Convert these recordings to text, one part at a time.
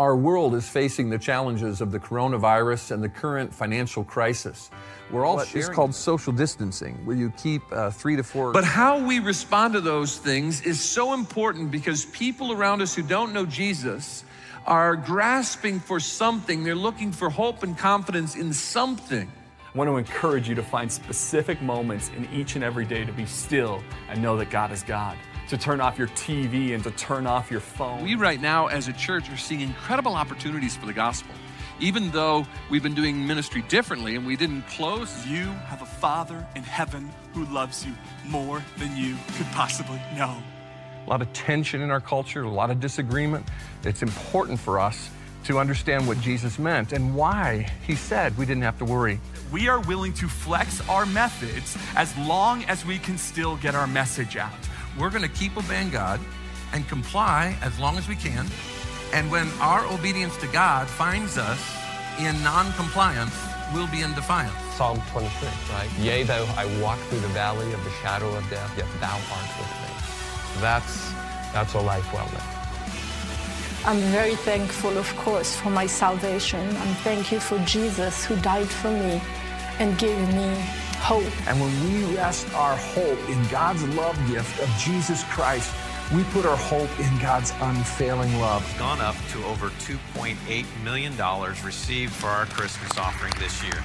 Our world is facing the challenges of the coronavirus and the current financial crisis. We're all sharing. called social distancing, where you keep uh, three to four. But how we respond to those things is so important because people around us who don't know Jesus are grasping for something. They're looking for hope and confidence in something. I want to encourage you to find specific moments in each and every day to be still and know that God is God. To turn off your TV and to turn off your phone. We, right now, as a church, are seeing incredible opportunities for the gospel. Even though we've been doing ministry differently and we didn't close, You have a Father in heaven who loves you more than you could possibly know. a lot of tension in our culture, a lot of disagreement. It's important for us to understand what Jesus meant and why he said we didn't have to worry. We are willing to flex our methods as long as we can still get our message out. We're going to keep obeying God and comply as long as we can. And when our obedience to God finds us in non compliance, we'll be in defiance. Psalm 23, right? Yea, though I walk through the valley of the shadow of death, yet thou art with me. That's, that's a life well lived. I'm very thankful, of course, for my salvation. I'm thankful for Jesus who died for me and gave me hope. And when we rest our hope in God's love gift of Jesus Christ, we put our hope in God's unfailing love. gone up to over $2.8 million received for our Christmas offering this year.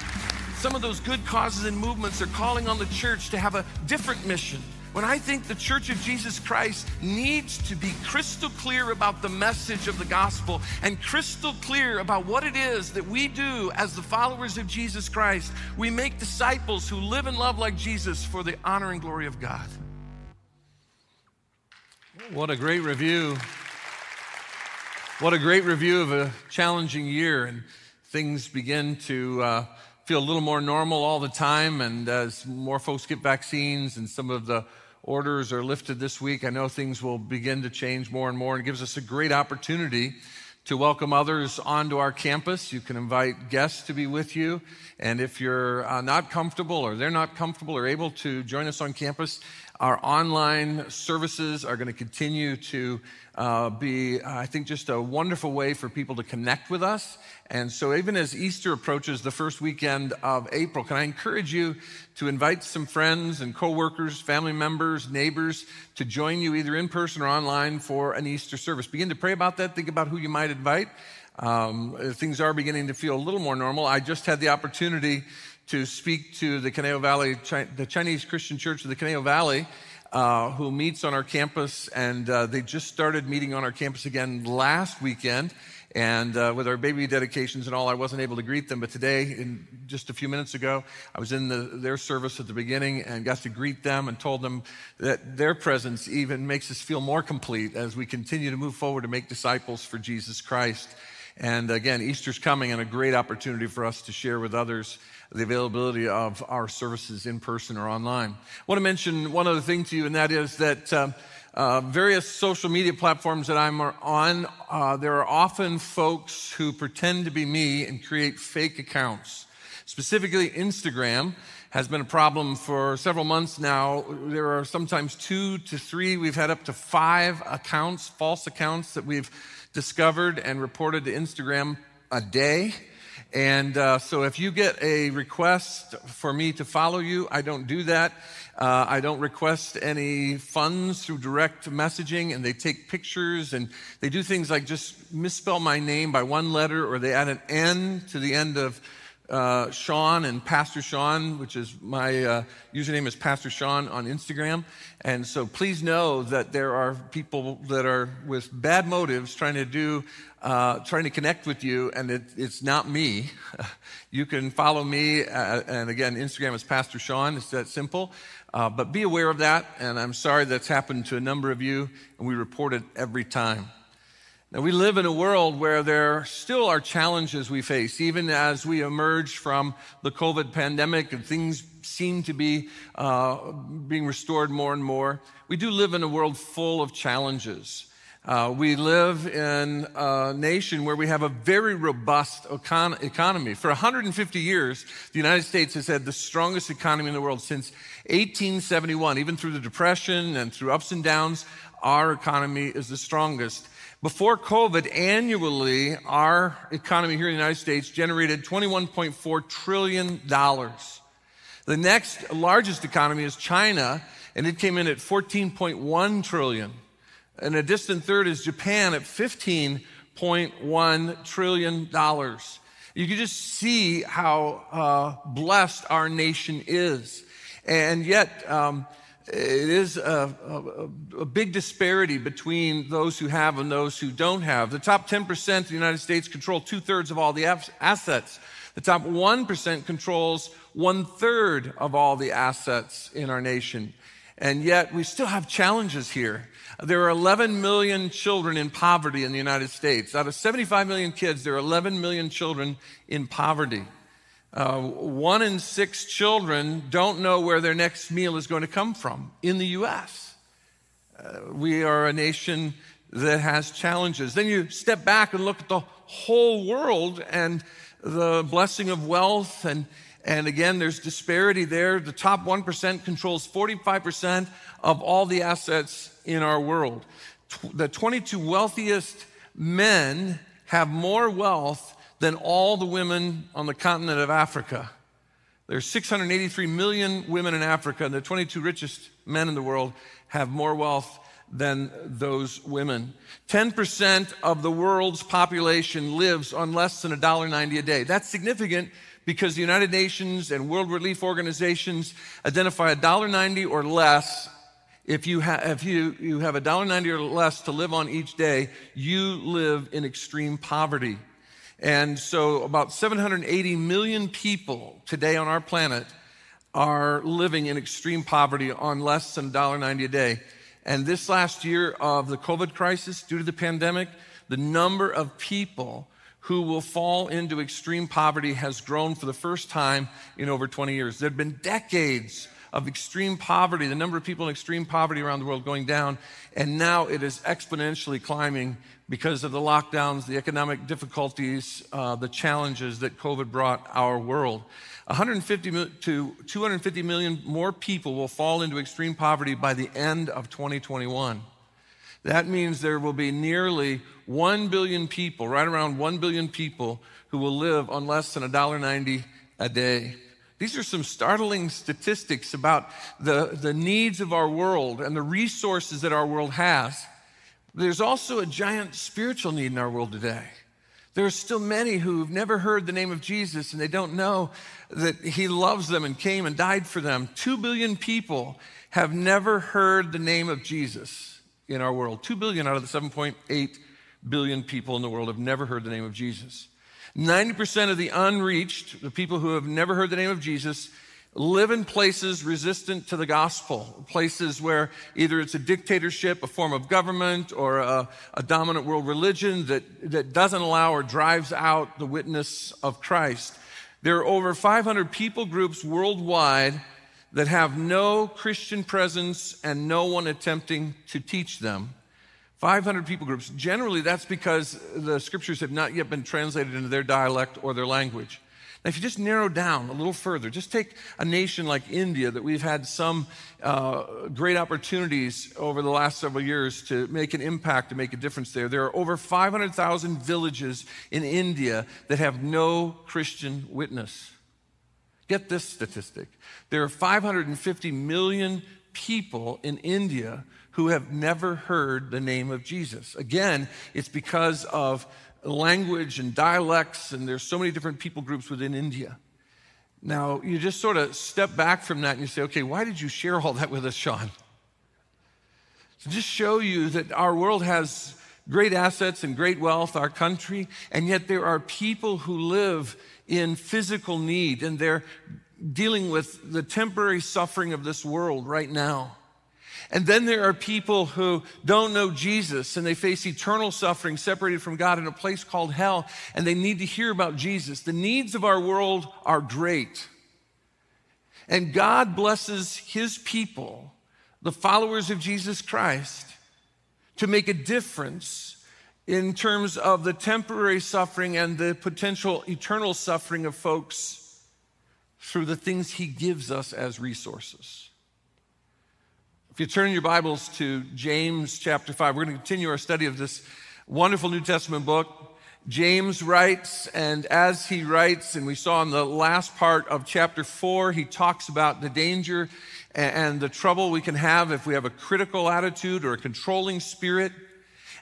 Some of those good causes and movements are calling on the church to have a different mission. When I think the Church of Jesus Christ needs to be crystal clear about the message of the gospel and crystal clear about what it is that we do as the followers of Jesus Christ, we make disciples who live and love like Jesus for the honor and glory of God. What a great review. What a great review of a challenging year, and things begin to uh, feel a little more normal all the time. And as more folks get vaccines and some of the orders are lifted this week, I know things will begin to change more and more. And gives us a great opportunity to welcome others onto our campus. You can invite guests to be with you. And if you're uh, not comfortable or they're not comfortable or able to join us on campus, our online services are going to continue to uh, be, uh, I think, just a wonderful way for people to connect with us. And so, even as Easter approaches the first weekend of April, can I encourage you to invite some friends and coworkers, family members, neighbors to join you either in person or online for an Easter service? Begin to pray about that. Think about who you might invite. Um, things are beginning to feel a little more normal. I just had the opportunity to speak to the Conejo Valley, the Chinese Christian Church of the Conejo Valley, uh, who meets on our campus, and uh, they just started meeting on our campus again last weekend. And uh, with our baby dedications and all, I wasn't able to greet them. But today, in just a few minutes ago, I was in the, their service at the beginning and got to greet them and told them that their presence even makes us feel more complete as we continue to move forward to make disciples for Jesus Christ. And again, Easter's coming and a great opportunity for us to share with others the availability of our services in person or online. I want to mention one other thing to you, and that is that um, uh, various social media platforms that I'm on, uh, there are often folks who pretend to be me and create fake accounts. Specifically, Instagram has been a problem for several months now. There are sometimes two to three, we've had up to five accounts, false accounts that we've discovered and reported to Instagram a day. And uh, so if you get a request for me to follow you, I don't do that. Uh, I don't request any funds through direct messaging, and they take pictures and they do things like just misspell my name by one letter or they add an N to the end of uh, Shawn and Pastor Shawn, which is my uh, username is Pastor Shawn on Instagram. And so please know that there are people that are with bad motives trying to do, uh, trying to connect with you, and it, it's not me. you can follow me, uh, and again, Instagram is Pastor Shawn. It's that simple. Uh, but be aware of that, and I'm sorry that's happened to a number of you, and we report it every time. Now, we live in a world where there still are challenges we face, even as we emerge from the COVID pandemic and things seem to be uh, being restored more and more. We do live in a world full of challenges. Uh, we live in a nation where we have a very robust econ- economy. For 150 years, the United States has had the strongest economy in the world since 1871. Even through the Depression and through ups and downs, our economy is the strongest. Before COVID, annually, our economy here in the United States generated $21.4 trillion. The next largest economy is China, and it came in at 14.1 trillion. And a distant third is Japan at 15.1 trillion dollars. You can just see how uh, blessed our nation is, and yet um, it is a, a, a, big disparity between those who have and those who don't have. The top 10% of the United States control two thirds of all the assets. The top 1% controls one third of all the assets in our nation. And yet we still have challenges here. There are 11 million children in poverty in the United States. Out of 75 million kids, there are 11 million children in poverty. Uh, one in six children don't know where their next meal is going to come from in the U.S. Uh, we are a nation that has challenges. Then you step back and look at the whole world and the blessing of wealth and and again, there's disparity there. The top 1% controls 45% of all the assets in our world. The 22 wealthiest men have more wealth than all the women on the continent of Africa. There's 683 million women in Africa, and the 22 richest men in the world have more wealth than those women. 10% of the world's population lives on less than $1.90 a day. That's significant because the United Nations and World Relief Organizations identify $1.90 or less. If you, ha- if you, you have $1.90 or less to live on each day, you live in extreme poverty. And so, about 780 million people today on our planet are living in extreme poverty on less than $1.90 a day. And this last year of the COVID crisis, due to the pandemic, the number of people who will fall into extreme poverty has grown for the first time in over 20 years. There have been decades of extreme poverty, the number of people in extreme poverty around the world going down, and now it is exponentially climbing because of the lockdowns, the economic difficulties, uh, the challenges that COVID brought our world. 150 to 250 million more people will fall into extreme poverty by the end of 2021. That means there will be nearly 1 billion people, right around 1 billion people, who will live on less than $1.90 a day. These are some startling statistics about the, the needs of our world and the resources that our world has. There's also a giant spiritual need in our world today. There are still many who've never heard the name of Jesus and they don't know that He loves them and came and died for them. Two billion people have never heard the name of Jesus in our world. Two billion out of the 7.8 billion people in the world have never heard the name of Jesus. 90% of the unreached, the people who have never heard the name of Jesus, live in places resistant to the gospel, places where either it's a dictatorship, a form of government, or a, a, dominant world religion that, that doesn't allow or drives out the witness of Christ. There are over 500 people groups worldwide that have no Christian presence and no one attempting to teach them. 500 people groups. Generally, that's because the scriptures have not yet been translated into their dialect or their language. Now, if you just narrow down a little further, just take a nation like India that we've had some uh, great opportunities over the last several years to make an impact, to make a difference there. There are over 500,000 villages in India that have no Christian witness. Get this statistic there are 550 million people in India who have never heard the name of Jesus. Again, it's because of language and dialects, and there's so many different people groups within India. Now, you just sort of step back from that and you say, okay, why did you share all that with us, Shawn? To just show you that our world has great assets and great wealth, our country, and yet there are people who live in physical need and they're dealing with the temporary suffering of this world right now. And then there are people who don't know Jesus and they face eternal suffering separated from God in a place called hell and they need to hear about Jesus. The needs of our world are great. And God blesses his people, the followers of Jesus Christ, to make a difference in terms of the temporary suffering and the potential eternal suffering of folks through the things he gives us as resources. If you turn your Bibles to James chapter 5, we're going to continue our study of this Wonderful New Testament book. James writes, and as he writes, and we saw in the last part of chapter four, he talks about the danger and the trouble we can have if we have a critical attitude or a controlling spirit.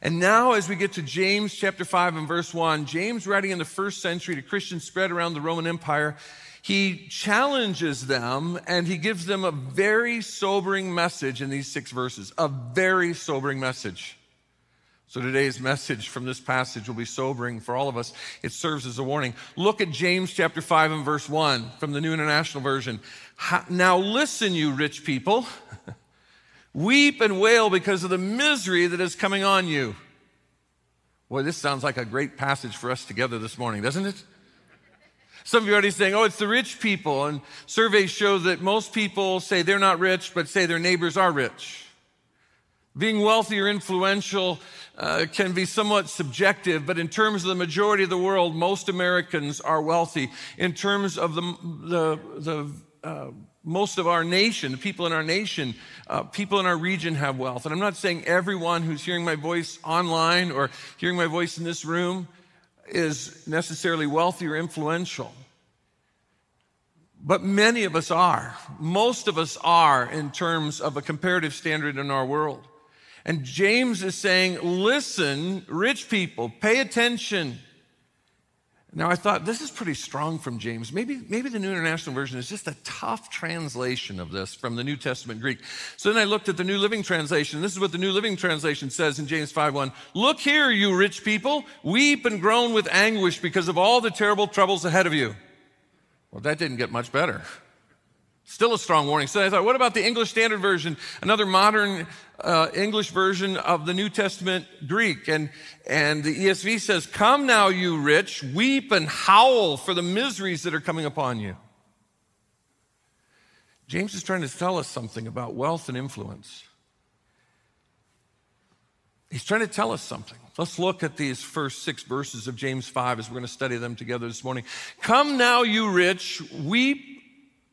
And now, as we get to James chapter 5 and verse 1, James, writing in the first century to Christians spread around the Roman Empire, he challenges them and he gives them a very sobering message in these six verses. A very sobering message. So today's message from this passage will be sobering for all of us. It serves as a warning. Look at James chapter 5 and verse 1 from the New International Version. Now listen, you rich people. Weep and wail because of the misery that is coming on you. Boy, this sounds like a great passage for us together this morning, doesn't it? Some of you are already saying, oh, it's the rich people. And surveys show that most people say they're not rich, but say their neighbors are rich. Being wealthy or influential uh, can be somewhat subjective, but in terms of the majority of the world, most Americans are wealthy. In terms of the, the, the uh, most of our nation, the people in our nation, uh, people in our region have wealth. And I'm not saying everyone who's hearing my voice online or hearing my voice in this room is necessarily wealthy or influential. But many of us are. Most of us are in terms of a comparative standard in our world. And James is saying, listen, rich people, pay attention. Now I thought this is pretty strong from James. Maybe, maybe the New International Version is just a tough translation of this from the New Testament Greek. So then I looked at the New Living Translation. This is what the New Living Translation says in James 5:1. Look here, you rich people, weep and groan with anguish because of all the terrible troubles ahead of you. Well, that didn't get much better. Still a strong warning. So I thought, what about the English Standard Version, another modern uh, English version of the New Testament Greek? And, and the ESV says, Come now, you rich, weep and howl for the miseries that are coming upon you. James is trying to tell us something about wealth and influence. He's trying to tell us something. Let's look at these first six verses of James 5 as we're going to study them together this morning. Come now, you rich, weep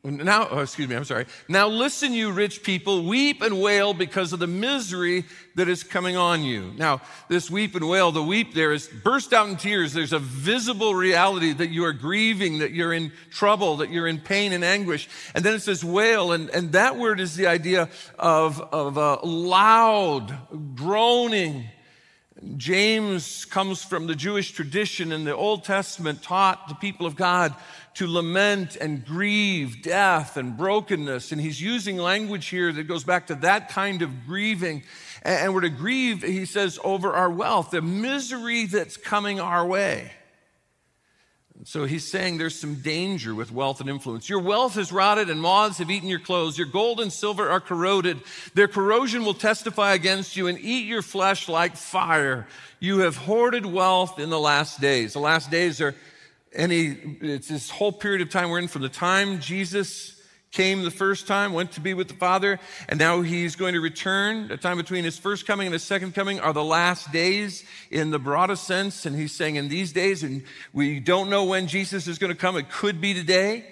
now, oh, excuse me, I'm sorry. Now listen, you rich people, weep and wail because of the misery that is coming on you. Now, this weep and wail, the weep there is burst out in tears. There's a visible reality that you are grieving, that you're in trouble, that you're in pain and anguish. And then it says wail, and, and that word is the idea of, of a loud groaning. James comes from the Jewish tradition in the Old Testament, taught the people of God to lament and grieve death and brokenness. And he's using language here that goes back to that kind of grieving. And we're to grieve, he says, over our wealth, the misery that's coming our way. So he's saying there's some danger with wealth and influence. Your wealth is rotted and moths have eaten your clothes. Your gold and silver are corroded. Their corrosion will testify against you and eat your flesh like fire. You have hoarded wealth in the last days. The last days are any, it's this whole period of time we're in from the time Jesus came the first time, went to be with the Father, and now he's going to return. The time between his first coming and his second coming are the last days in the broadest sense. And he's saying in these days, and we don't know when Jesus is going to come. It could be today.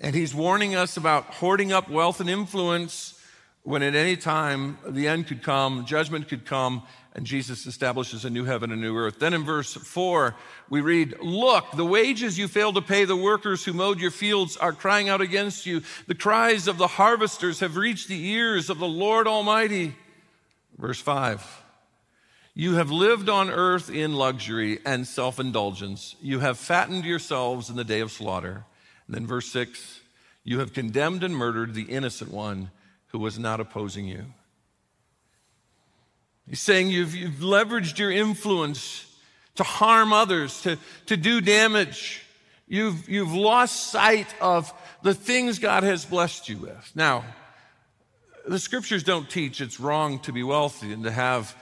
And he's warning us about hoarding up wealth and influence when at any time the end could come, judgment could come, and Jesus establishes a new heaven and new earth. Then in verse 4, we read, Look, the wages you failed to pay the workers who mowed your fields are crying out against you. The cries of the harvesters have reached the ears of the Lord Almighty. Verse 5, You have lived on earth in luxury and self indulgence. You have fattened yourselves in the day of slaughter. And then verse 6, You have condemned and murdered the innocent one who was not opposing you. He's saying you've, you've leveraged your influence to harm others, to, to do damage. You've, you've lost sight of the things God has blessed you with. Now, the scriptures don't teach it's wrong to be wealthy and to have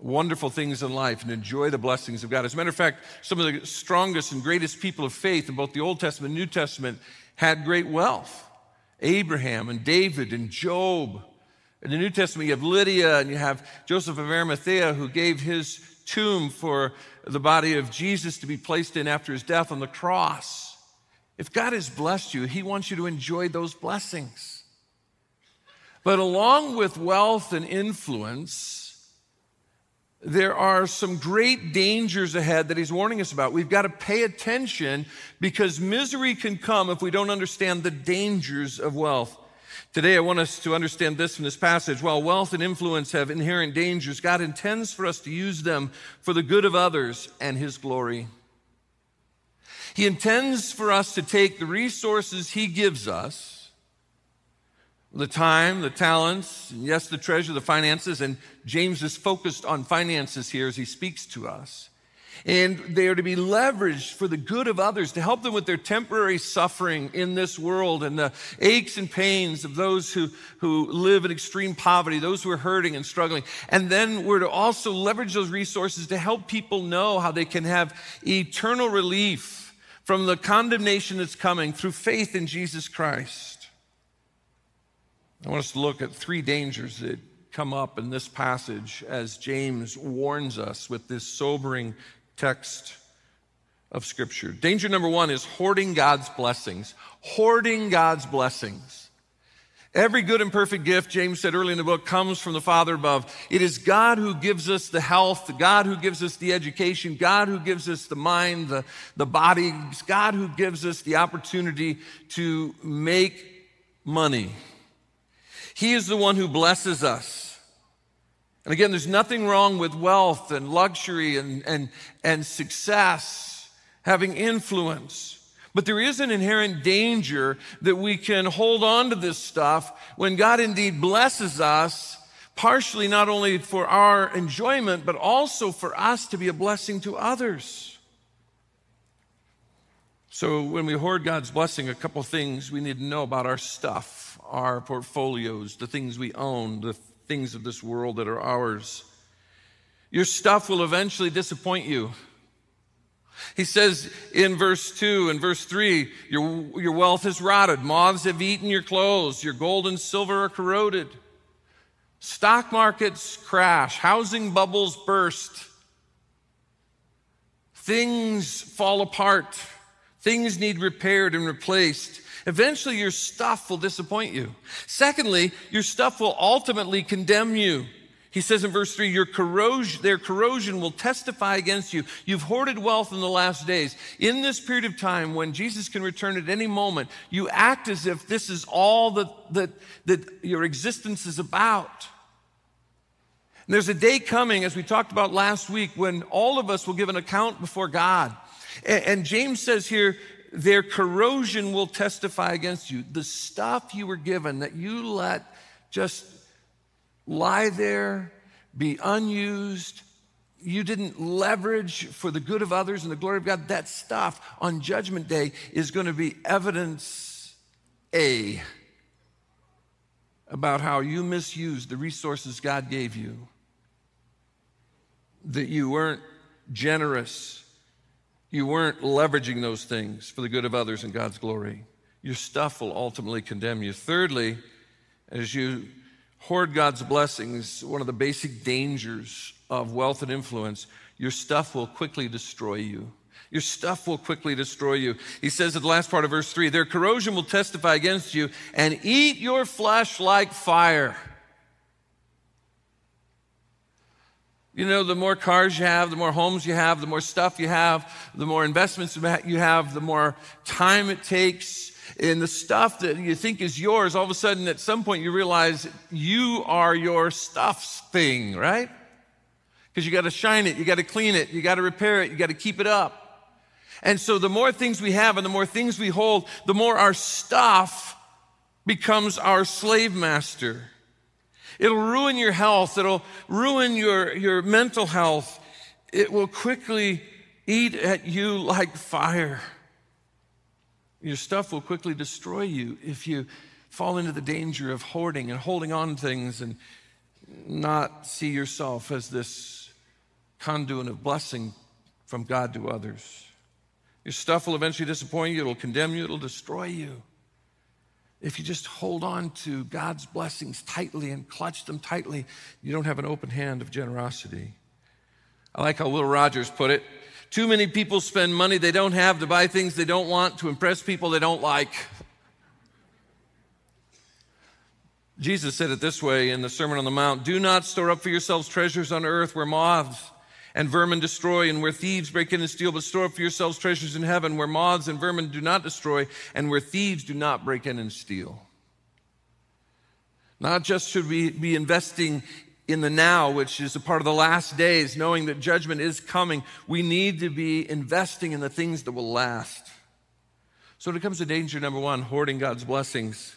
wonderful things in life and enjoy the blessings of God. As a matter of fact, some of the strongest and greatest people of faith in both the Old Testament and New Testament had great wealth. Abraham and David and Job in the New Testament, you have Lydia and you have Joseph of Arimathea who gave his tomb for the body of Jesus to be placed in after his death on the cross. If God has blessed you, he wants you to enjoy those blessings. But along with wealth and influence, there are some great dangers ahead that he's warning us about. We've got to pay attention because misery can come if we don't understand the dangers of wealth. Today, I want us to understand this from this passage. While wealth and influence have inherent dangers, God intends for us to use them for the good of others and his glory. He intends for us to take the resources he gives us the time, the talents, and yes, the treasure, the finances. And James is focused on finances here as he speaks to us. And they are to be leveraged for the good of others, to help them with their temporary suffering in this world and the aches and pains of those who, who live in extreme poverty, those who are hurting and struggling. And then we're to also leverage those resources to help people know how they can have eternal relief from the condemnation that's coming through faith in Jesus Christ. I want us to look at three dangers that come up in this passage as James warns us with this sobering text of Scripture. Danger number one is hoarding God's blessings. Hoarding God's blessings. Every good and perfect gift, James said early in the book, comes from the Father above. It is God who gives us the health, God who gives us the education, God who gives us the mind, the, the body, God who gives us the opportunity to make money. He is the one who blesses us. And again, there's nothing wrong with wealth and luxury and, and, and success, having influence. But there is an inherent danger that we can hold on to this stuff when God indeed blesses us, partially not only for our enjoyment, but also for us to be a blessing to others. So when we hoard God's blessing, a couple things we need to know about our stuff our portfolios, the things we own, the things of this world that are ours. Your stuff will eventually disappoint you. He says in verse 2 and verse 3 your, your wealth is rotted, moths have eaten your clothes, your gold and silver are corroded. Stock markets crash, housing bubbles burst, things fall apart, things need repaired and replaced. Eventually, your stuff will disappoint you. Secondly, your stuff will ultimately condemn you. He says in verse 3, your corrosion, their corrosion will testify against you. You've hoarded wealth in the last days. In this period of time, when Jesus can return at any moment, you act as if this is all that, that, that your existence is about. And there's a day coming, as we talked about last week, when all of us will give an account before God. And, and James says here, their corrosion will testify against you. The stuff you were given that you let just lie there, be unused, you didn't leverage for the good of others and the glory of God, that stuff on Judgment Day is going to be evidence A about how you misused the resources God gave you, that you weren't generous you weren't leveraging those things for the good of others and God's glory. Your stuff will ultimately condemn you. Thirdly, as you hoard God's blessings, one of the basic dangers of wealth and influence, your stuff will quickly destroy you. Your stuff will quickly destroy you. He says at the last part of verse 3 their corrosion will testify against you and eat your flesh like fire. You know, the more cars you have, the more homes you have, the more stuff you have, the more investments you have, the more time it takes. And the stuff that you think is yours, all of a sudden at some point you realize you are your stuff's thing, right? Because you got to shine it, you got to clean it, you got to repair it, you got to keep it up. And so the more things we have and the more things we hold, the more our stuff becomes our slave master. It'll ruin your health. It'll ruin your, your mental health. It will quickly eat at you like fire. Your stuff will quickly destroy you if you fall into the danger of hoarding and holding on to things and not see yourself as this conduit of blessing from God to others. Your stuff will eventually disappoint you, it'll condemn you, it'll destroy you if you just hold on to God's blessings tightly and clutch them tightly, you don't have an open hand of generosity. I like how Will Rogers put it. Too many people spend money they don't have to buy things they don't want to impress people they don't like. Jesus said it this way in the Sermon on the Mount Do not store up for yourselves treasures on earth where moths and vermin destroy and where thieves break in and steal, but store up for yourselves treasures in heaven where moths and vermin do not destroy and where thieves do not break in and steal. Not just should we be investing in the now, which is a part of the last days, knowing that judgment is coming, we need to be investing in the things that will last. So when it comes to danger number one, hoarding God's blessings,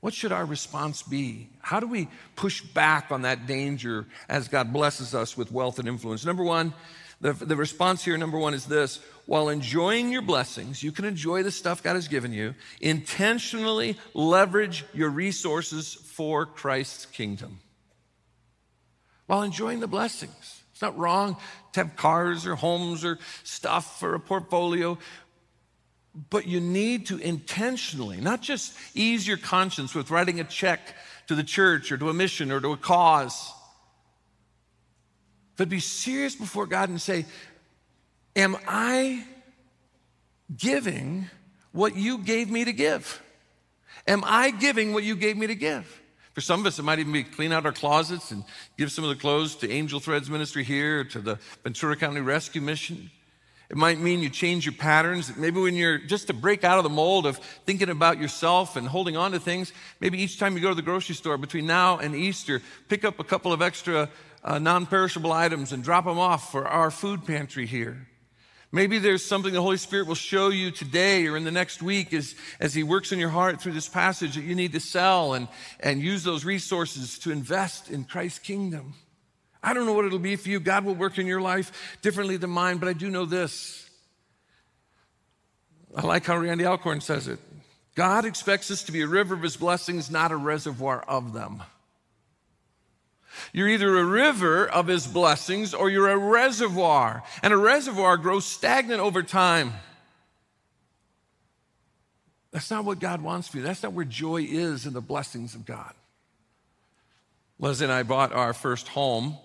what should our response be? How do we push back on that danger as God blesses us with wealth and influence? Number one, the, the response here, number one, is this while enjoying your blessings, you can enjoy the stuff God has given you, intentionally leverage your resources for Christ's kingdom. While enjoying the blessings. It's not wrong to have cars or homes or stuff or a portfolio, but you need to intentionally, not just ease your conscience with writing a check to the church or to a mission or to a cause, but be serious before God and say, Am I giving what you gave me to give? Am I giving what you gave me to give? For some of us, it might even be clean out our closets and give some of the clothes to Angel Threads Ministry here, to the Ventura County Rescue Mission. It might mean you change your patterns. Maybe when you're just to break out of the mold of thinking about yourself and holding on to things, maybe each time you go to the grocery store between now and Easter, pick up a couple of extra uh, non perishable items and drop them off for our food pantry here. Maybe there's something the Holy Spirit will show you today or in the next week as, as He works in your heart through this passage that you need to sell and, and use those resources to invest in Christ's kingdom. I don't know what it'll be for you. God will work in your life differently than mine, but I do know this. I like how Randy Alcorn says it God expects us to be a river of His blessings, not a reservoir of them. You're either a river of His blessings or you're a reservoir, and a reservoir grows stagnant over time. That's not what God wants for you. That's not where joy is in the blessings of God. Leslie and I bought our first home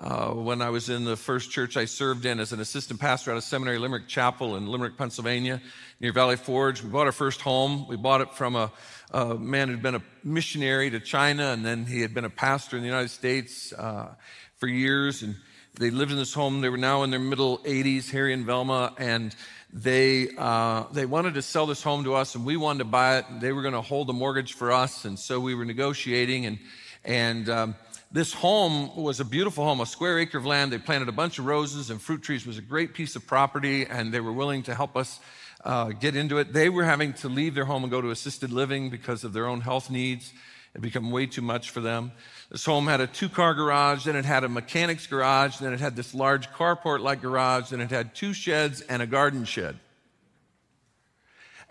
uh, when I was in the first church I served in as an assistant pastor at a seminary, Limerick Chapel in Limerick, Pennsylvania, near Valley Forge. We bought our first home. We bought it from a, a man who'd been a missionary to China, and then he had been a pastor in the United States uh, for years. And they lived in this home. They were now in their middle 80s, Harry and Velma, and they uh, they wanted to sell this home to us, and we wanted to buy it. They were going to hold the mortgage for us, and so we were negotiating and and um, this home was a beautiful home, a square acre of land. They planted a bunch of roses and fruit trees. It was a great piece of property, and they were willing to help us uh, get into it. They were having to leave their home and go to assisted living because of their own health needs. It become way too much for them. This home had a two car garage, then it had a mechanic's garage, then it had this large carport like garage, then it had two sheds and a garden shed.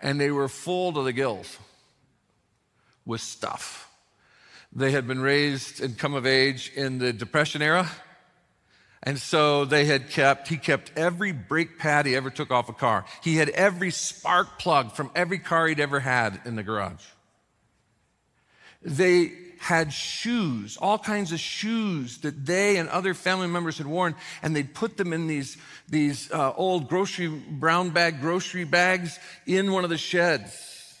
And they were full to the gills with stuff. They had been raised and come of age in the Depression era. And so they had kept, he kept every brake pad he ever took off a car. He had every spark plug from every car he'd ever had in the garage. They had shoes, all kinds of shoes that they and other family members had worn, and they'd put them in these, these uh, old grocery, brown bag grocery bags in one of the sheds.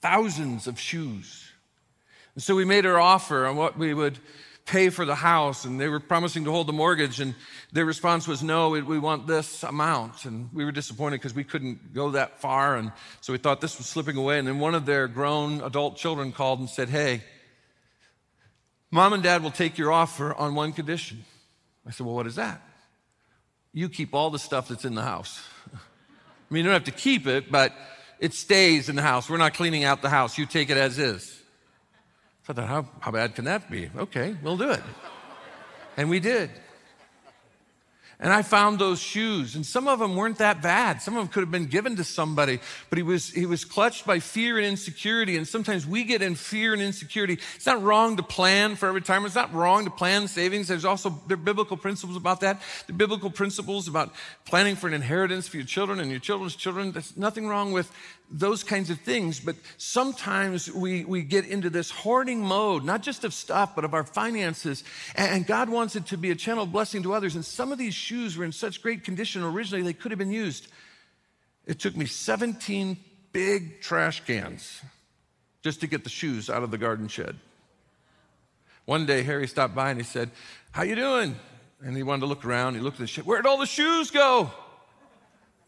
Thousands of shoes. And so we made our offer on what we would pay for the house, and they were promising to hold the mortgage, and their response was, No, we want this amount. And we were disappointed because we couldn't go that far, and so we thought this was slipping away. And then one of their grown adult children called and said, Hey, mom and dad will take your offer on one condition. I said, Well, what is that? You keep all the stuff that's in the house. I mean, you don't have to keep it, but it stays in the house. We're not cleaning out the house. You take it as is. So I thought, how, how bad can that be? Okay, we'll do it. And we did. And I found those shoes, and some of them weren't that bad. Some of them could have been given to somebody, but he was, he was clutched by fear and insecurity. And sometimes we get in fear and insecurity. It's not wrong to plan for retirement. It's not wrong to plan savings. There's also there are biblical principles about that. The biblical principles about planning for an inheritance for your children and your children's children. There's nothing wrong with those kinds of things. But sometimes we, we get into this hoarding mode, not just of stuff, but of our finances. And God wants it to be a channel of blessing to others. And some of these shoes were in such great condition originally, they could have been used. It took me 17 big trash cans just to get the shoes out of the garden shed. One day, Harry stopped by and he said, How you doing? And he wanted to look around. He looked at the shed. Where'd all the shoes go?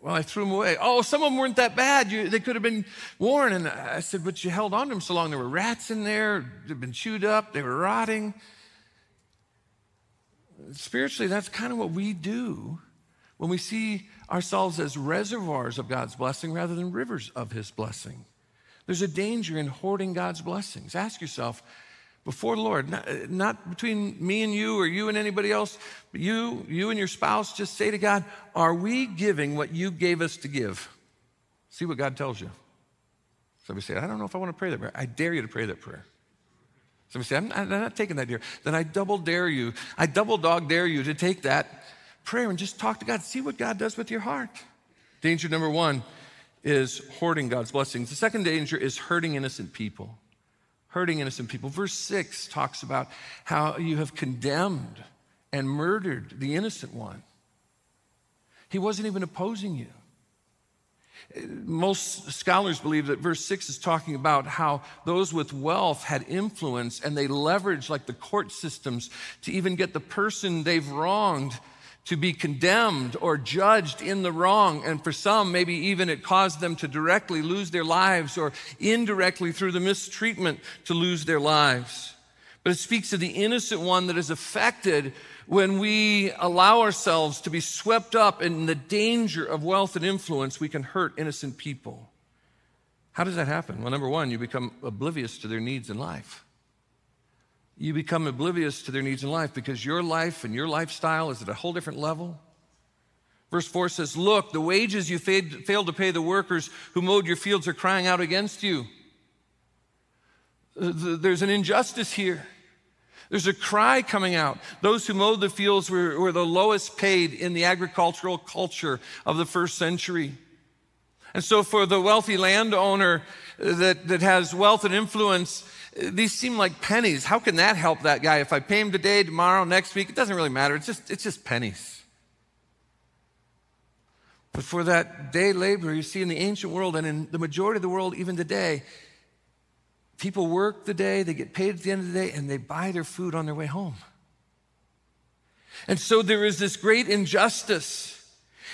Well, I threw them away. Oh, some of them weren't that bad. You, they could have been worn. And I said, But you held on to them so long. There were rats in there. They'd been chewed up. They were rotting. Spiritually, that's kind of what we do when we see ourselves as reservoirs of God's blessing rather than rivers of His blessing. There's a danger in hoarding God's blessings. Ask yourself, before the Lord, not, not, between me and you or you and anybody else, but you, you and your spouse, just say to God, Are we giving what you gave us to give? See what God tells you. Somebody say, I don't know if I want to pray that prayer. I dare you to pray that prayer. Somebody say, I'm not, I'm not taking that dare. Then I double dare you. I double dog dare you to take that prayer and just talk to God. See what God does with your heart. Danger number one is hoarding God's blessings. The second danger is hurting innocent people hurting innocent people. Verse 6 talks about how you have condemned and murdered the innocent one. He wasn't even opposing you. Most scholars believe that verse 6 is talking about how those with wealth had influence and they leveraged, like the court systems, to even get the person they've wronged to be condemned or judged in the wrong. And for some, maybe even it caused them to directly lose their lives or indirectly through the mistreatment to lose their lives. But it speaks of the innocent one that is affected when we allow ourselves to be swept up in the danger of wealth and influence, we can hurt innocent people. How does that happen? Well, number one, you become oblivious to their needs in life you become oblivious to their needs in life because your life and your lifestyle is at a whole different level. Verse 4 says, Look, the wages you failed to pay the workers who mowed your fields are crying out against you. Uh, there's an injustice here. There's a cry coming out. Those who mowed the fields were, were the lowest paid in the agricultural culture of the first century. And so, for the wealthy landowner uh, that, that has wealth and influence, these seem like pennies. How can that help that guy? If I pay him today, tomorrow, next week, it doesn't really matter. It's just, it's just pennies. But for that day laborer, you see in the ancient world and in the majority of the world, even today, people work the day, they get paid at the end of the day, and they buy their food on their way home. And so there is this great injustice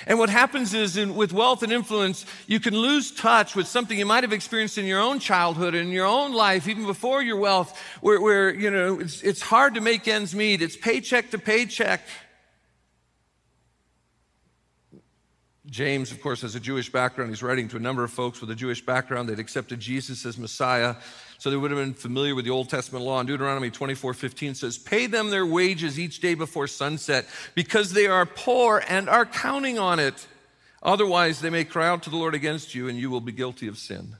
and what happens is in, with wealth and influence, you can lose touch with something you might have experienced in your own childhood, in your own life, even before your wealth, where, where you know, it's, it's hard to make ends meet. It's paycheck to paycheck. James, of course, has a Jewish background. He's writing to a number of folks with a Jewish background. They'd accepted Jesus as Messiah. So they would have been familiar with the Old Testament law. And Deuteronomy 24 15 says, Pay them their wages each day before sunset, because they are poor and are counting on it. Otherwise, they may cry out to the Lord against you, and you will be guilty of sin.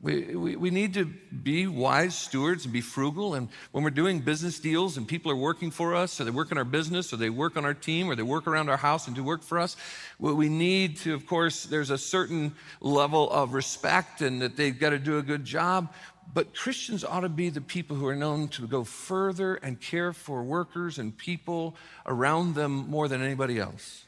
We, we, we, need to be wise stewards and be frugal. And when we're doing business deals and people are working for us, or they work in our business, or they work on our team, or they work around our house and do work for us, we need to, of course, there's a certain level of respect and that they've got to do a good job. But Christians ought to be the people who are known to go further and care for workers and people around them more than anybody else.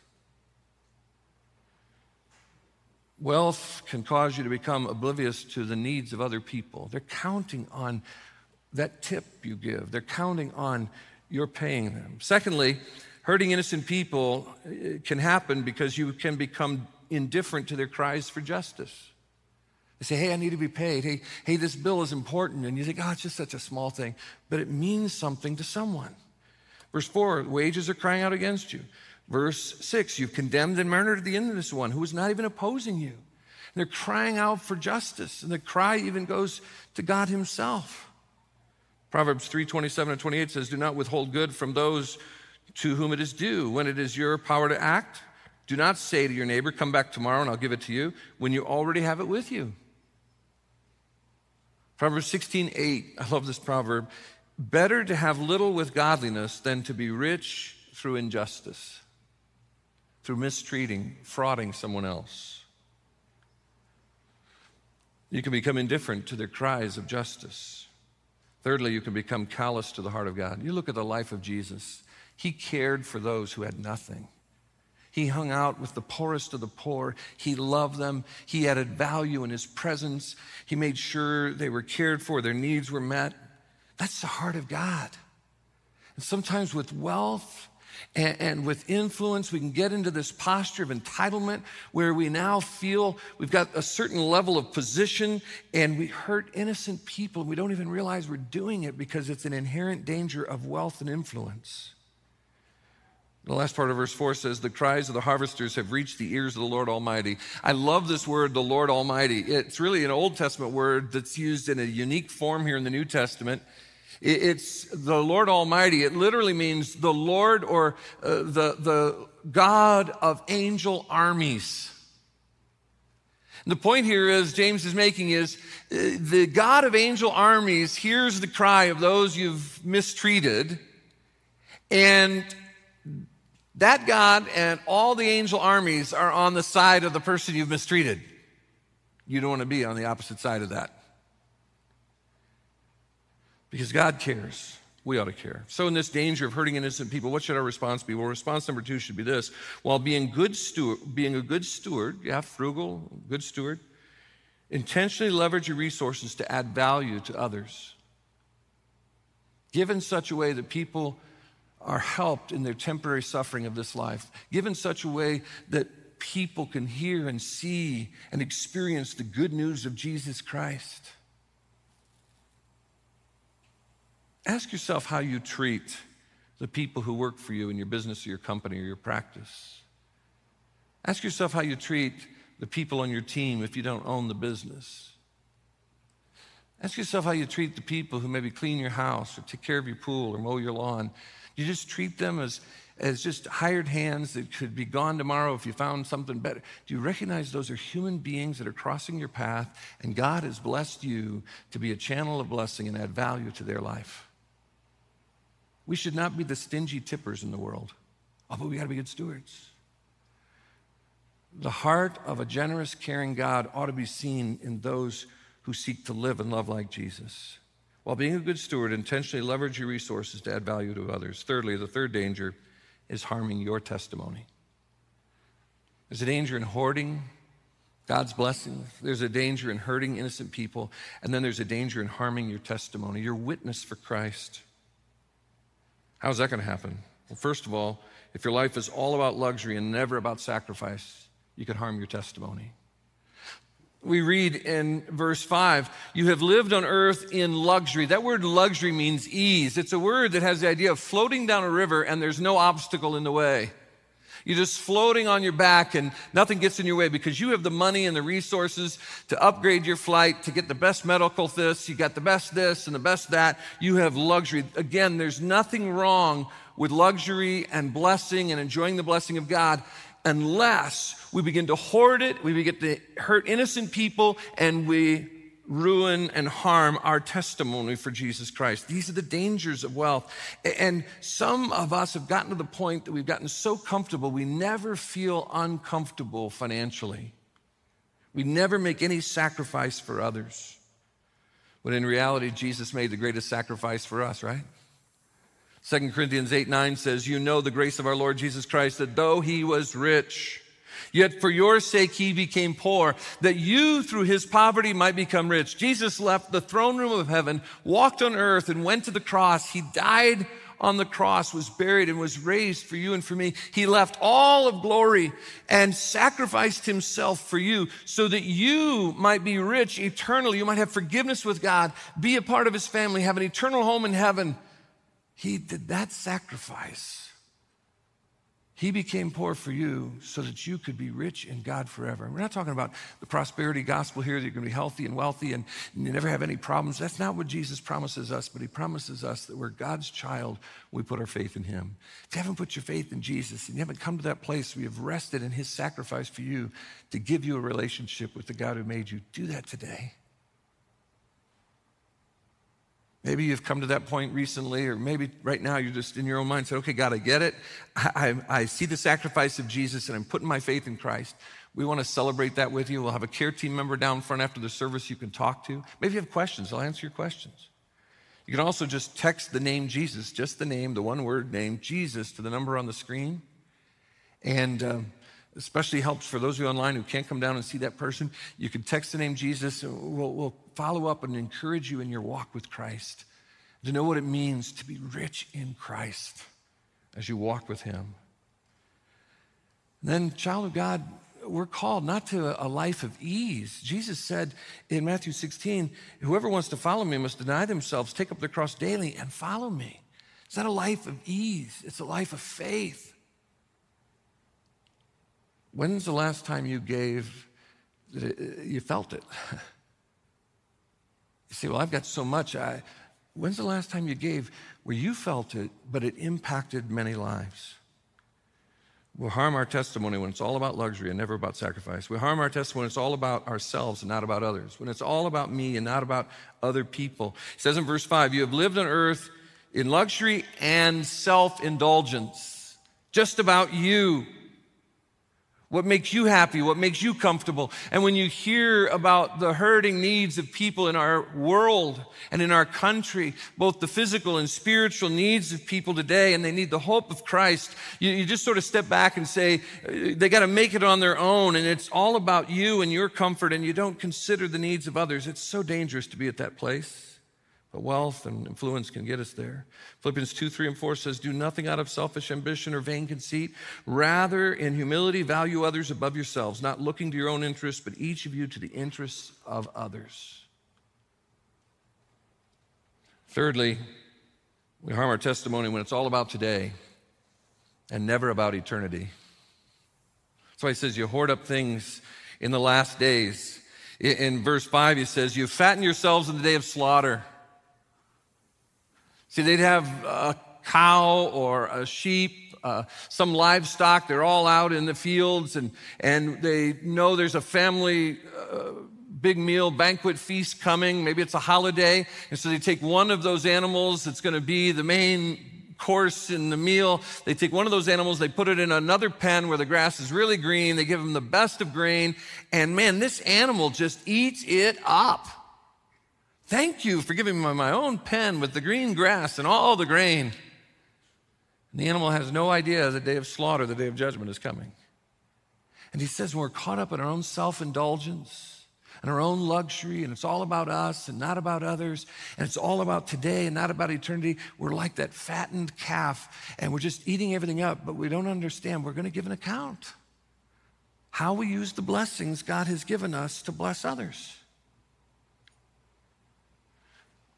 Wealth can cause you to become oblivious to the needs of other people. They're counting on that tip you give, they're counting on your paying them. Secondly, hurting innocent people uh, can happen because you can become indifferent to their cries for justice. They say, hey, I need to be paid. Hey, hey, this bill is important. And you think, oh, it's just such a small thing. But it means something to someone. Verse 4 wages are crying out against you. Verse 6 You've condemned and murdered the innocent one who was not even opposing you. And they're crying out for justice, and the cry even goes to God Himself. Proverbs 3 27 and 28 says, Do not withhold good from those to whom it is due. When it is your power to act, do not say to your neighbor, Come back tomorrow and I'll give it to you, when you already have it with you. Proverbs 16 8, I love this proverb. Better to have little with godliness than to be rich through injustice through mistreating, frauding someone else. You can become indifferent to their cries of justice. Thirdly, you can become callous to the heart of God. You look at the life of Jesus, he cared for those who had nothing. He hung out with the poorest of the poor. He loved them. He added value in his presence. He made sure they were cared for, their needs were met. That's the heart of God. And sometimes with wealth, and, and, with influence, we can get into this posture of entitlement where we now feel we've got a certain level of position and we hurt innocent people. We don't even realize we're doing it because it's an inherent danger of wealth and influence. The last part of verse 4 says, The cries of the harvesters have reached the ears of the Lord Almighty. I love this word, the Lord Almighty. It's really an Old Testament word that's used in a unique form here in the New Testament. It's the Lord Almighty. It literally means the Lord or uh, the, the God of angel armies. And the point here is, James is making is uh, the God of angel armies hears the cry of those you've mistreated, and that God and all the angel armies are on the side of the person you've mistreated. You don't want to be on the opposite side of that. Because God cares. We ought to care. So, in this danger of hurting innocent people, what should our response be? Well, response number two should be this: while being good steward, being a good steward, yeah, frugal, good steward, intentionally leverage your resources to add value to others. Give in such a way that people are helped in their temporary suffering of this life. Give in such a way that people can hear and see and experience the good news of Jesus Christ. Ask yourself how you treat the people who work for you in your business or your company or your practice. Ask yourself how you treat the people on your team if you don't own the business. Ask yourself how you treat the people who maybe clean your house or take care of your pool or mow your lawn Do you just treat them as, as just hired hands that could be gone tomorrow if you found something better. Do you recognize those are human beings that are crossing your path, and God has blessed you to be a channel of blessing and add value to their life? We should not be the stingy tippers in the world, Oh, but we got to be good stewards. The heart of a generous, caring God ought to be seen in those who seek to live and love like Jesus. While being a good steward, intentionally leverage your resources to add value to others. Thirdly, the third danger is harming your testimony. There's a danger in hoarding God's blessings. There's a danger in hurting innocent people. And then there's a danger in harming your testimony, your witness for Christ. How's that going to happen? Well, first of all, if your life is all about luxury and never about sacrifice, you could harm your testimony. We read in verse 5, you have lived on earth in luxury. That word luxury means ease. It's a word that has the idea of floating down a river and there's no obstacle in the way. You're just floating on your back and nothing gets in your way because you have the money and the resources to upgrade your flight, to get the best medical this, you got the best this and the best that. You have luxury. Again, there's nothing wrong with luxury and blessing and enjoying the blessing of God unless we begin to hoard it, we begin to hurt innocent people, and we ruin and harm our testimony for Jesus Christ. These are the dangers of wealth. And some of us have gotten to the point that we've gotten so comfortable, we never feel uncomfortable financially. We never make any sacrifice for others. But in reality, Jesus made the greatest sacrifice for us, right? 2 Corinthians 8 9 says, You know the grace of our Lord Jesus Christ, that though he was rich, yet for your sake he became poor, that you through his poverty might become rich. Jesus left the throne room of heaven, walked on earth, and went to the cross. He died on the cross, was buried, and was raised for you and for me. He left all of glory and sacrificed himself for you so that you might be rich eternally. You might have forgiveness with God, be a part of his family, have an eternal home in heaven. He did that sacrifice. He became poor for you so that you could be rich in God forever. We're not talking about the prosperity gospel here that you're going to be healthy and wealthy and you never have any problems. That's not what Jesus promises us, but He promises us that we're God's child we put our faith in Him. If you haven't put your faith in Jesus and you haven't come to that place where you've rested in His sacrifice for you to give you a relationship with the God who made you, do that today. Maybe you've come to that point recently, or maybe right now you're just in your own mind said, okay, God, I get it. I, I, I, see the sacrifice of Jesus and I'm putting my faith in Christ. We want to celebrate that with you. We'll have a care team member down front after the service you can talk to. Maybe you have questions, I'll answer your questions. You can also just text the name Jesus, just the name, the one word name, Jesus, to the number on the screen. And um, especially helps for those of you online who can't come down and see that person. You can text the name Jesus, we'll, we'll follow up and encourage you in your walk with Christ to know what it means to be rich in Christ as you walk with Him. And then, child of God, we're called not to a life of ease. Jesus said in Matthew 16, Whoever wants to follow me must deny themselves, take up their cross daily, and follow me. It's not a life of ease, it's a life of faith. When's the last time you gave, uh, you felt it? You say, Well, I've got so much. I, when's the last time you gave where you felt it, but it impacted many lives? We'll harm our testimony when it's all about luxury and never about sacrifice. We harm our testimony when it's all about ourselves and not about others. When it's all about me and not about other people. It says in verse 5 You have lived on earth in luxury and self indulgence, just about you what makes you happy, what makes you comfortable. And when you hear about the hurting needs of people in our world and in our country, both the physical and spiritual needs of people today, and they need the hope of Christ, you, you just sort of step back and say, uh, they got to make it on their own, and it's all about you and your comfort, and you don't consider the needs of others. It's so dangerous to be at that place. But wealth and influence can get us there. Philippians 2, 3, and 4 says, Do nothing out of selfish ambition or vain conceit. Rather, in humility, value others above yourselves, not looking to your own interests, but each of you to the interests of others. Thirdly, we harm our testimony when it's all about today and never about eternity. That's why he says, You hoard up things in the last days. In verse 5, he says, You fatten yourselves in the day of slaughter. See, they'd have a cow or a sheep, uh, some livestock. They're all out in the fields, and, and they know there's a family uh, big meal, banquet feast coming. Maybe it's a holiday. And so they take one of those animals that's going to be the main course in the meal. They take one of those animals, they put it in another pen where the grass is really green. They give them the best of grain. And man, this animal just eats it up. Thank you for giving me my own pen with the green grass and all the grain. And the animal has no idea the day of slaughter, the day of judgment is coming. And he says, when we're caught up in our own self indulgence and our own luxury, and it's all about us and not about others, and it's all about today and not about eternity, we're like that fattened calf and we're just eating everything up, but we don't understand we're going to give an account. How we use the blessings God has given us to bless others.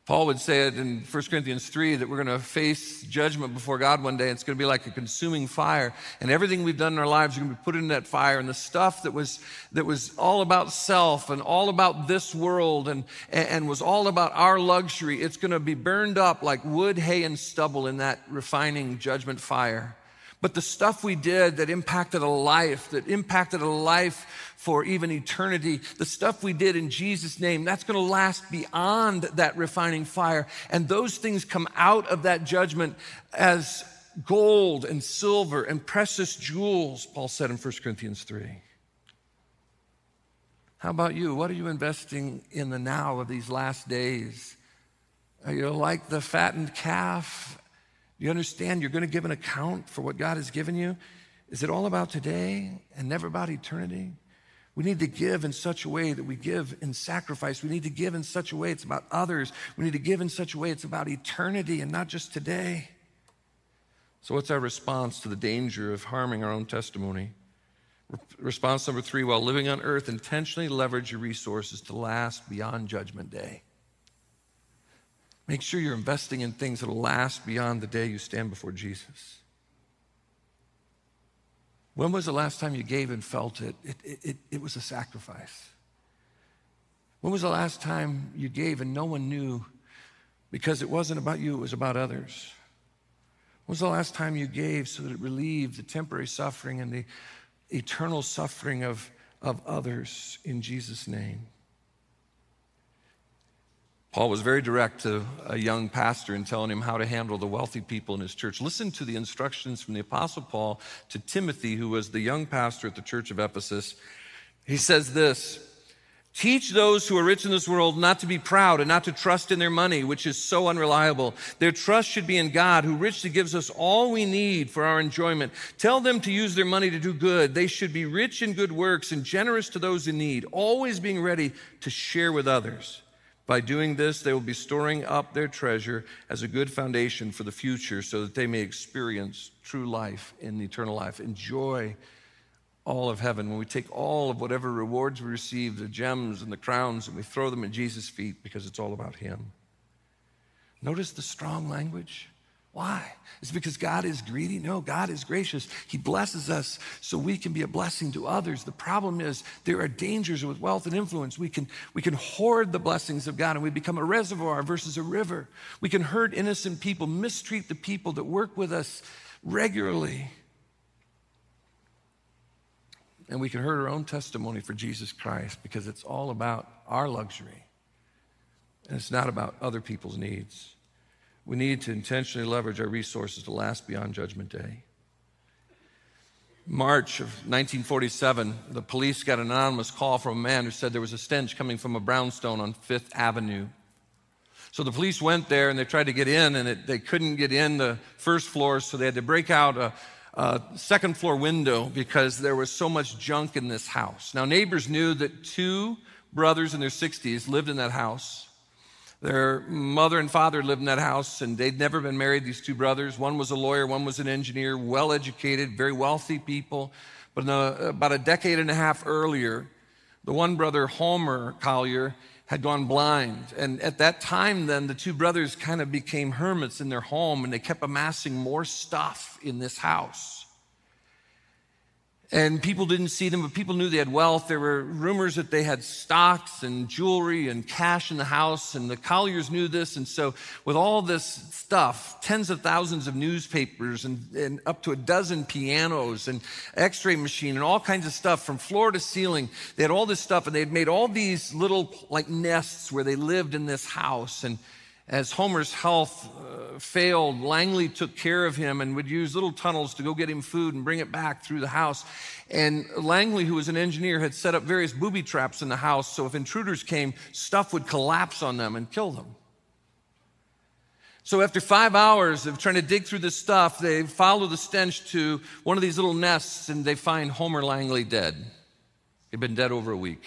Paul would say it in 1 Corinthians 3 that we're going to face judgment before God one day. It's going to be like a consuming fire. And everything we've done in our lives are going to be put in that fire. And the stuff that was, that was all about self and all about this world and, and was all about our luxury, it's going to be burned up like wood, hay, and stubble in that refining judgment fire. But the stuff we did that impacted a life, that impacted a life for even eternity, the stuff we did in Jesus' name, that's going to last beyond that refining fire. And those things come out of that judgment as gold and silver and precious jewels, Paul said in 1 Corinthians 3. How about you? What are you investing in the now of these last days? Are you like the fattened calf you understand you're going to give an account for what God has given you? Is it all about today and never about eternity? We need to give in such a way that we give in sacrifice. We need to give in such a way it's about others. We need to give in such a way it's about eternity and not just today. So, what's our response to the danger of harming our own testimony? Response number three while living on earth, intentionally leverage your resources to last beyond Judgment Day. Make sure you're investing in things that will last beyond the day you stand before Jesus. When was the last time you gave and felt it? It, it, it, it was a sacrifice. When was the last time you gave and no one knew because it wasn't about you, it was about others? When was the last time you gave so that it relieved the temporary suffering and the eternal suffering of, of others in Jesus' name? Paul was very direct to a young pastor in telling him how to handle the wealthy people in his church. Listen to the instructions from the Apostle Paul to Timothy, who was the young pastor at the church of Ephesus. He says this Teach those who are rich in this world not to be proud and not to trust in their money, which is so unreliable. Their trust should be in God, who richly gives us all we need for our enjoyment. Tell them to use their money to do good. They should be rich in good works and generous to those in need, always being ready to share with others. By doing this, they will be storing up their treasure as a good foundation for the future so that they may experience true life in eternal life. Enjoy all of heaven, when we take all of whatever rewards we receive, the gems and the crowns, and we throw them at Jesus' feet because it's all about Him. Notice the strong language. Why? It's because God is greedy? No, God is gracious. He blesses us so we can be a blessing to others. The problem is there are dangers with wealth and influence. We can, we can hoard the blessings of God and we become a reservoir versus a river. We can hurt innocent people, mistreat the people that work with us regularly and we can hurt our own testimony for Jesus Christ because it's all about our luxury and it's not about other people's needs. We need to intentionally leverage our resources to last beyond Judgment Day. March of 1947, the police got an anonymous call from a man who said there was a stench coming from a brownstone on Fifth Avenue. So the police went there and they tried to get in, and it, they couldn't get in the first floor, so they had to break out a, uh, second floor window because there was so much junk in this house. Now, neighbors knew that two brothers in their 60s lived in that house. Their mother and father lived in that house, and they'd never been married, these two brothers. One was a lawyer, one was an engineer, well educated, very wealthy people. But a, about a decade and a half earlier, the one brother, Homer Collyer, had gone blind. And at that time, then, the two brothers kind of became hermits in their home and they kept amassing more stuff in this house. And people didn't see them, but people knew they had wealth. There were rumors that they had stocks and jewelry and cash in the house, and the Collyers knew this. And so, with all this stuff, tens of thousands of newspapers and, and up to a dozen pianos and x ray machine and all kinds of stuff from floor to ceiling, they had all this stuff, and they had made all these little like nests where they lived in this house. And as Homer's health uh, failed, Langley took care of him and would use little tunnels to go get him food and bring it back through the house. And Langley, who was an engineer, had set up various booby traps in the house so if intruders came, stuff would collapse on them and kill them. So after five hours of trying to dig through this stuff, they follow the stench to one of these little nests and they find Homer Langley dead. He'd been dead over a week.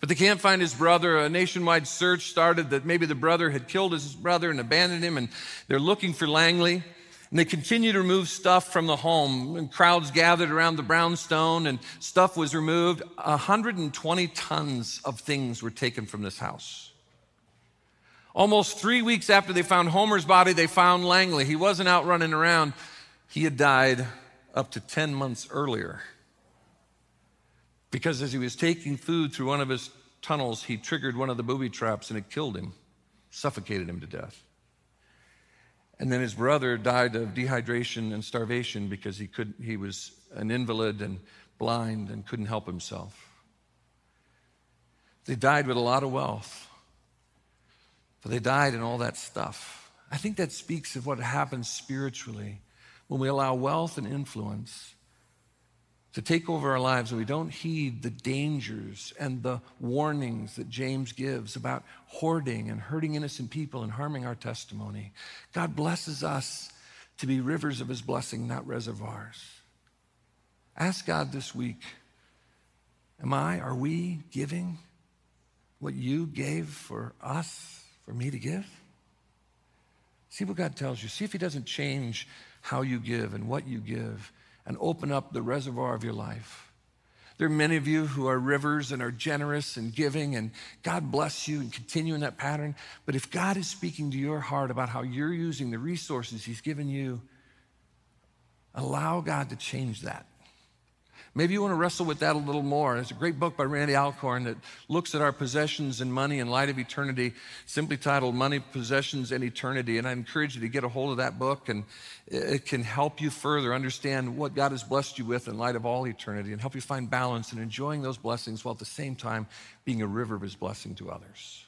But they can't find his brother. A nationwide search started that maybe the brother had killed his brother and abandoned him, and they're looking for Langley. And they continue to remove stuff from the home. And crowds gathered around the brownstone, and stuff was removed. 120 tons of things were taken from this house. Almost three weeks after they found Homer's body, they found Langley. He wasn't out running around, he had died up to 10 months earlier. Because as he was taking food through one of his tunnels, he triggered one of the booby traps and it killed him, suffocated him to death. And then his brother died of dehydration and starvation because he, couldn't—he was an invalid and blind and couldn't help himself. They died with a lot of wealth, but they died in all that stuff. I think that speaks of what happens spiritually when we allow wealth and influence to take over our lives and we don't heed the dangers and the warnings that James gives about hoarding and hurting innocent people and harming our testimony. God blesses us to be rivers of his blessing, not reservoirs. Ask God this week Am I, are we giving what you gave for us, for me to give? See what God tells you. See if He doesn't change how you give and what you give and open up the reservoir of your life. There are many of you who are rivers and are generous and giving, and God bless you and continue in that pattern. But if God is speaking to your heart about how you're using the resources He's given you, allow God to change that. Maybe you want to wrestle with that a little more. There's a great book by Randy Alcorn that looks at our possessions and money in light of eternity, simply titled Money, Possessions, and Eternity. And I encourage you to get a hold of that book, and it can help you further understand what God has blessed you with in light of all eternity and help you find balance and enjoying those blessings while at the same time being a river of His blessing to others.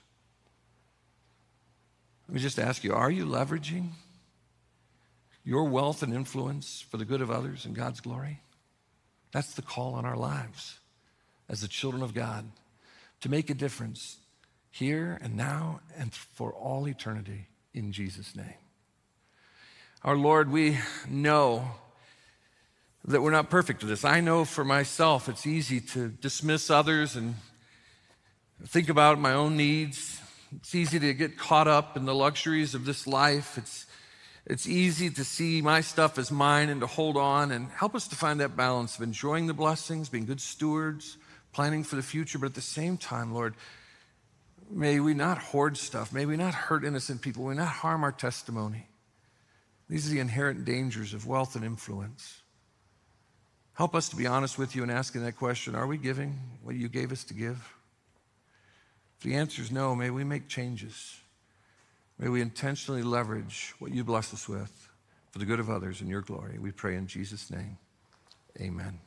Let me just ask you are you leveraging your wealth and influence for the good of others and God's glory? That's the call on our lives as the children of God. to make a difference here and now and for all eternity in Jesus' name. Our Lord, we know that we're not perfect at this. I know for myself it's easy to dismiss others and think about my own needs. It's easy to get caught up in the luxuries of this life. It's, it's easy to see my stuff as mine and to hold on and help us to find that balance of enjoying the blessings, being good stewards, planning for the future, but at the same time, Lord, may we not hoard stuff. May we not hurt innocent people. May we not harm our testimony. These are the inherent dangers of wealth and influence. Help us to be honest with you in asking that question Are we giving what you gave us to give? If the answer is no, may we make changes. May we intentionally leverage what you bless us with for the good of others and your glory. We pray in Jesus' name. Amen.